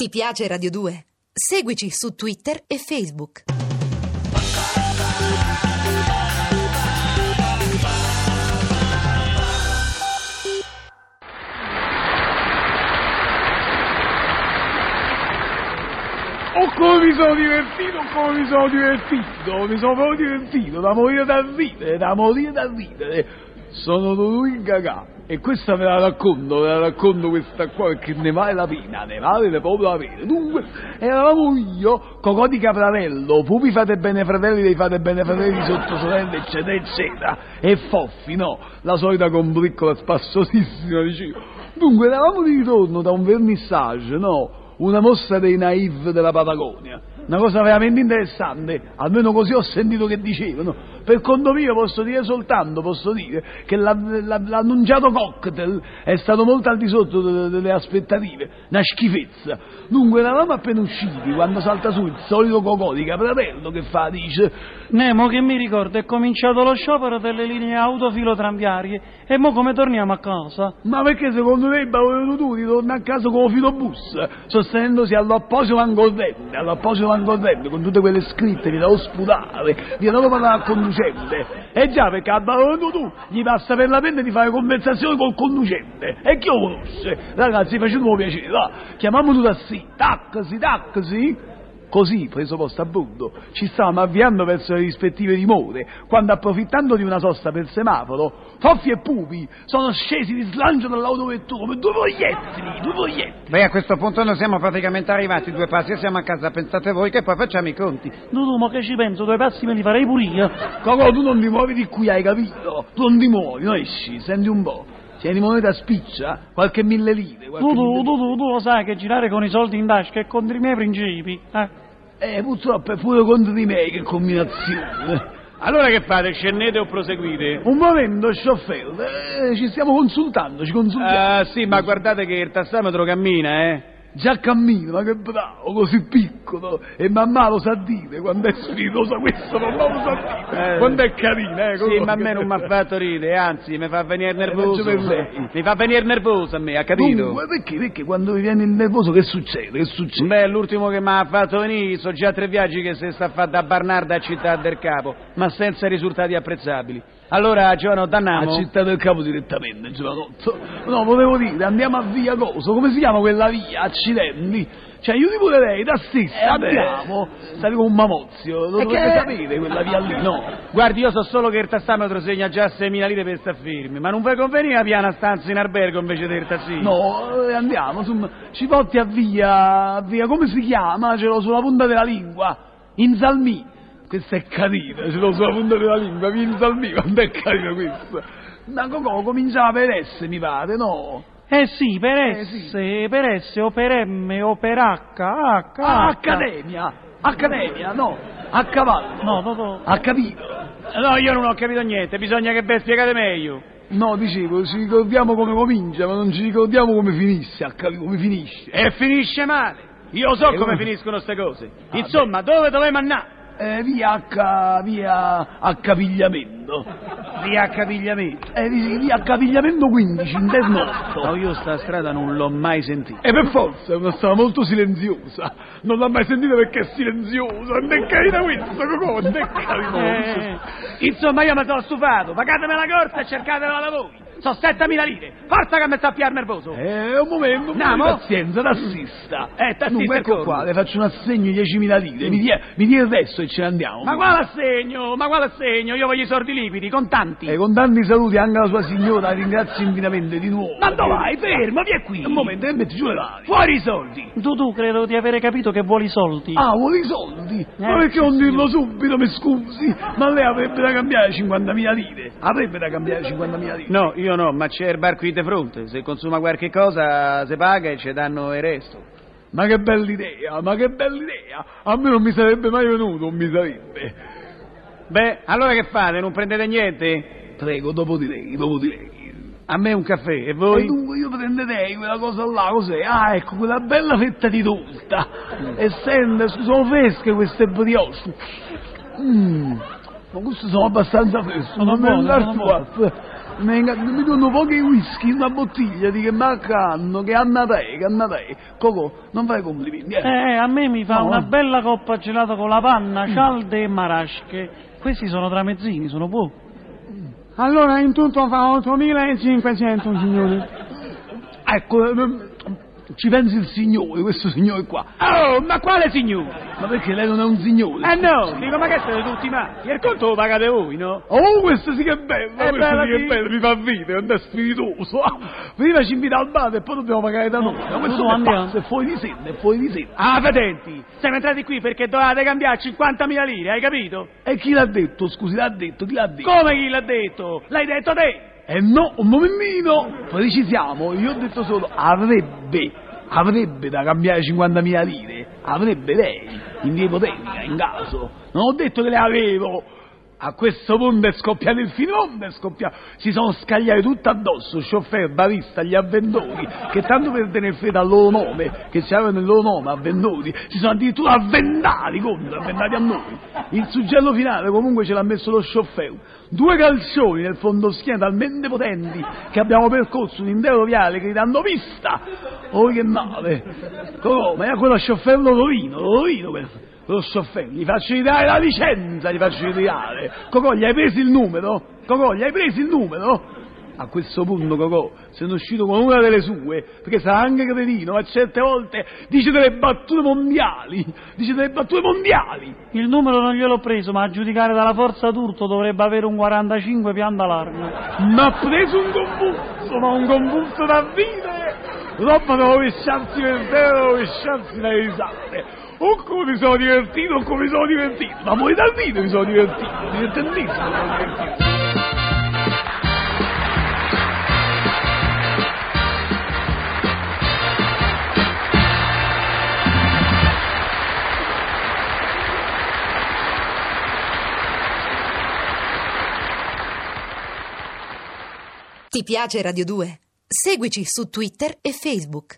Ti piace Radio 2? Seguici su Twitter e Facebook. Oh come mi sono divertito, come mi sono divertito, mi sono proprio divertito, da morire da ridere, da morire da ridere. Sono Luigi Gagà e questa ve la racconto, ve la racconto questa qua perché ne vale la pena, ne vale proprio la pena. Dunque, eravamo io, Cocò di Caprarello, Pupi fate bene fratelli dei fate bene fratelli sotto sorelle, eccetera, eccetera, e Foffi, no, la solita combriccola spassosissima, dicevo. Dunque, eravamo di ritorno da un vernissage, no? una mostra dei naive della Patagonia, una cosa veramente interessante, almeno così ho sentito che dicevano. Per conto mio posso dire soltanto, posso dire, che la- la- l'annunciato cocktail è stato molto al di sotto de- delle aspettative, una schifezza. Dunque eravamo appena usciti quando salta su il solito cocò di Capratello che fa, dice, Nemo che mi ricordo è cominciato lo sciopero delle linee autofilotramviarie e mo come torniamo a casa? ma perché secondo te Paolo tu ritorna a casa con lo filobus, sostenendosi all'apposito vancorrente, all'apposito vancorrente, con tutte quelle scritte, vi devo sputare, vi devo parlare al conducente. E già, perché a Paolo tu gli passa per la pelle di fare conversazione col conducente. E chi lo conosce? Ragazzi, facciamo piacere, va, chiamiamo tu taxi, taxi, taxi. Così, preso posto a bordo, ci stavamo avviando verso le rispettive dimore, quando approfittando di una sosta per semaforo, Foffi e Pupi sono scesi di slancio dall'autovettura come due proiettili, due proiettili. Beh, a questo punto noi siamo praticamente arrivati, due passi e siamo a casa, pensate voi che poi facciamo i conti. Dudu, ma che ci penso, due passi me li farei pure io. Cocò, tu non ti muovi di qui, hai capito? Tu non ti muovi, no esci, senti un po'. Tieni moneta spiccia, qualche mille lire, qualche Dudu, mille- Dudu, tu lo sai che girare con i soldi in tasca è contro i miei principi, eh? Eh, purtroppo è pure contro di me che combinazione. Allora che fate? Scendete o proseguite? Un momento, chauffeur, eh, ci stiamo consultando, ci consultiamo. Ah, sì, ma guardate che il tassametro cammina, eh? Già cammina, ma che bravo, così piccolo. E mamma lo sa dire, quando è sfidosa questo, mamma lo sa dire. Eh. Quando è carina, eh. Sì, ma a me non mi ha fatto ridere, anzi, mi fa venire nervoso. per lei. Mi fa venire nervoso a me, ha capito? Dunque, perché, perché quando mi viene il nervoso che succede? Che succede? Beh, l'ultimo che mi ha fatto venire, so già tre viaggi che si sta a fare da Barnarda a Città del Capo, ma senza risultati apprezzabili. Allora, giovano, A danniamo? Città del Capo direttamente, giovanotto. No, volevo dire, andiamo a via Coso, come si chiama quella via? Accidenti. Cioè, io ti pure lei, da stessa, Eh, andiamo. Stai con un mamozio, lo dovete che- sapere quella via lì, no? Guardi, io so solo che il tassametro segna già 6.000 lire per sta fermi, ma non vi conveniva a piana stanza in albergo invece del tassino? No, eh, andiamo, insomma, ci porti a via, a via, come si chiama? Ce l'ho sulla punta della lingua, Inzalmì. Questa è carina, ce l'ho sulla punta della lingua, via Inzalmì, quanto è carina questa. Ma Cocò cominciava per S, mi pare, no? Eh sì, per Eh, S, sì. per S o per M o per H, H, Ah, H. Accademia, Accademia, no, a cavallo. No, no, no. Ha capito? No, io non ho capito niente, bisogna che ve spiegate meglio. No, dicevo, ci ricordiamo come comincia, ma non ci ricordiamo come finisce, ha capito, come finisce. E finisce male. Io so Eh, come come- finiscono queste cose. Ah, Insomma, dove dovremmo andare? Eh, via H, via Accapigliamento. Via Capigliamento. Eh, dici, via Accapigliamento 15, interno No, io sta strada non l'ho mai sentita. E per forza, è una strada molto silenziosa. Non l'ha mai sentita perché è silenziosa. Non è carina questa, Cocò, non è carina. Eh, insomma, io mi sono stufato. Pagatemi la corsa e cercatela da voi. Sono 7.000 lire. Forza che mi sta a piar nervoso. Eh, un momento, un di pazienza, tassista. Eh, tassista Dunque, ecco qua, le faccio un assegno di 10.000 lire. Mi dia, mi dia il resto e ce ne andiamo. Ma quale assegno? Ma quale assegno? Io voglio i soldi liquidi, contanti. E con tanti saluti anche alla sua signora, la ringrazio infinitamente di nuovo. Ma dove vai? Fermo, vieni qui. Un momento, e metti giù le mani. Fuori i soldi. Dudu, credo di avere capito che vuoli i soldi. Ah, vuole i soldi? Ma Eh, perché sì, non dirlo subito, mi scusi? Ma lei avrebbe da cambiare 50.000 lire. Avrebbe da cambiare 50.000 lire. No, io no, ma c'è il bar qui di fronte. Se consuma qualche cosa, se paga e ci danno il resto. Ma che bella idea, ma che bella idea. A me non mi sarebbe mai venuto, non mi sarebbe. Beh, allora che fate? Non prendete niente? Prego, dopo di lei, dopo di lei. A me un caffè, e E voi? dunque io prenderei quella cosa là, cos'è? Ah, ecco, quella bella fetta di torta. E sente, sono fresche queste brioche. Mmm, ma queste sono abbastanza fresche. Sono me buone, sono buone. Mi, danno pochi whisky in una bottiglia di che maccanno, che hanno te, che hanno te. Coco, non fai complimenti, eh. Eh, a me mi fa No, una eh. bella coppa gelata con la panna, cialde e marasche. Questi sono tramezzini, sono buoni. Allora in tutto fa 8.500 signore. Ecco, ehm, ci pensi il signore, questo signore qua. Oh, ma quale signore? Ma perché lei non è un signore? Eh no, dico, ma che siete tutti matti? Il conto lo pagate voi, no? Oh, questo sì che è bello, È questo bella sì che è bello, mi fa ridere, è spiritoso. Ah, Prima ci invita al bar e poi dobbiamo pagare da noi. Ma questo no, è pazzo, è fuori di sé, è fuori di sé. Ah, patenti! Siamo entrati qui perché dovevate cambiare 50.000 lire, hai capito? E chi l'ha detto, scusi, l'ha detto, chi l'ha detto? Come chi l'ha detto? L'hai detto te! Eh no, un momentino, precisiamo, io ho detto solo avrebbe, avrebbe da cambiare 50.000 lire, avrebbe lei, in ipotetica, in caso. Non ho detto che le avevo. A questo punto è scoppiato il finimondo, è scoppiato. Si sono scagliati tutto addosso, chauffeur, barista, gli avventori, che tanto per tenere fede al loro nome, che c'avevano il loro nome, avventori, si sono addirittura avventati contro, avventati a noi. Il suggello finale comunque ce l'ha messo lo chauffeur. Due calcioni nel fondoschiena talmente potenti che abbiamo percorso un intero viale gridando pista! Oh che nave! Come? Ma quello chauffeur lo rovino, lo rovino per lo chauffeur, gli faccio ridare la licenza, gli faccio ridare. Cocò, gli hai preso il numero? Cocò, gli hai preso il numero? A questo punto, Cocò, sono uscito con una delle sue, perché sarà anche cretino, ma certe volte dice delle battute mondiali, dice delle battute mondiali. Il numero non gliel'ho preso, ma a giudicare dalla forza d'urto dovrebbe avere un 45 pian d'allarme. Ma ha preso un convulso, ma un convulso da vivere! Roba da rovesciarsi per terra, da rovesciarsi dalle risate. O come mi sono divertito, o come mi sono divertito. Ma voi dal dito mi sono divertito, divertentissimo. Ti piace Radio 2? Seguici su Twitter e Facebook.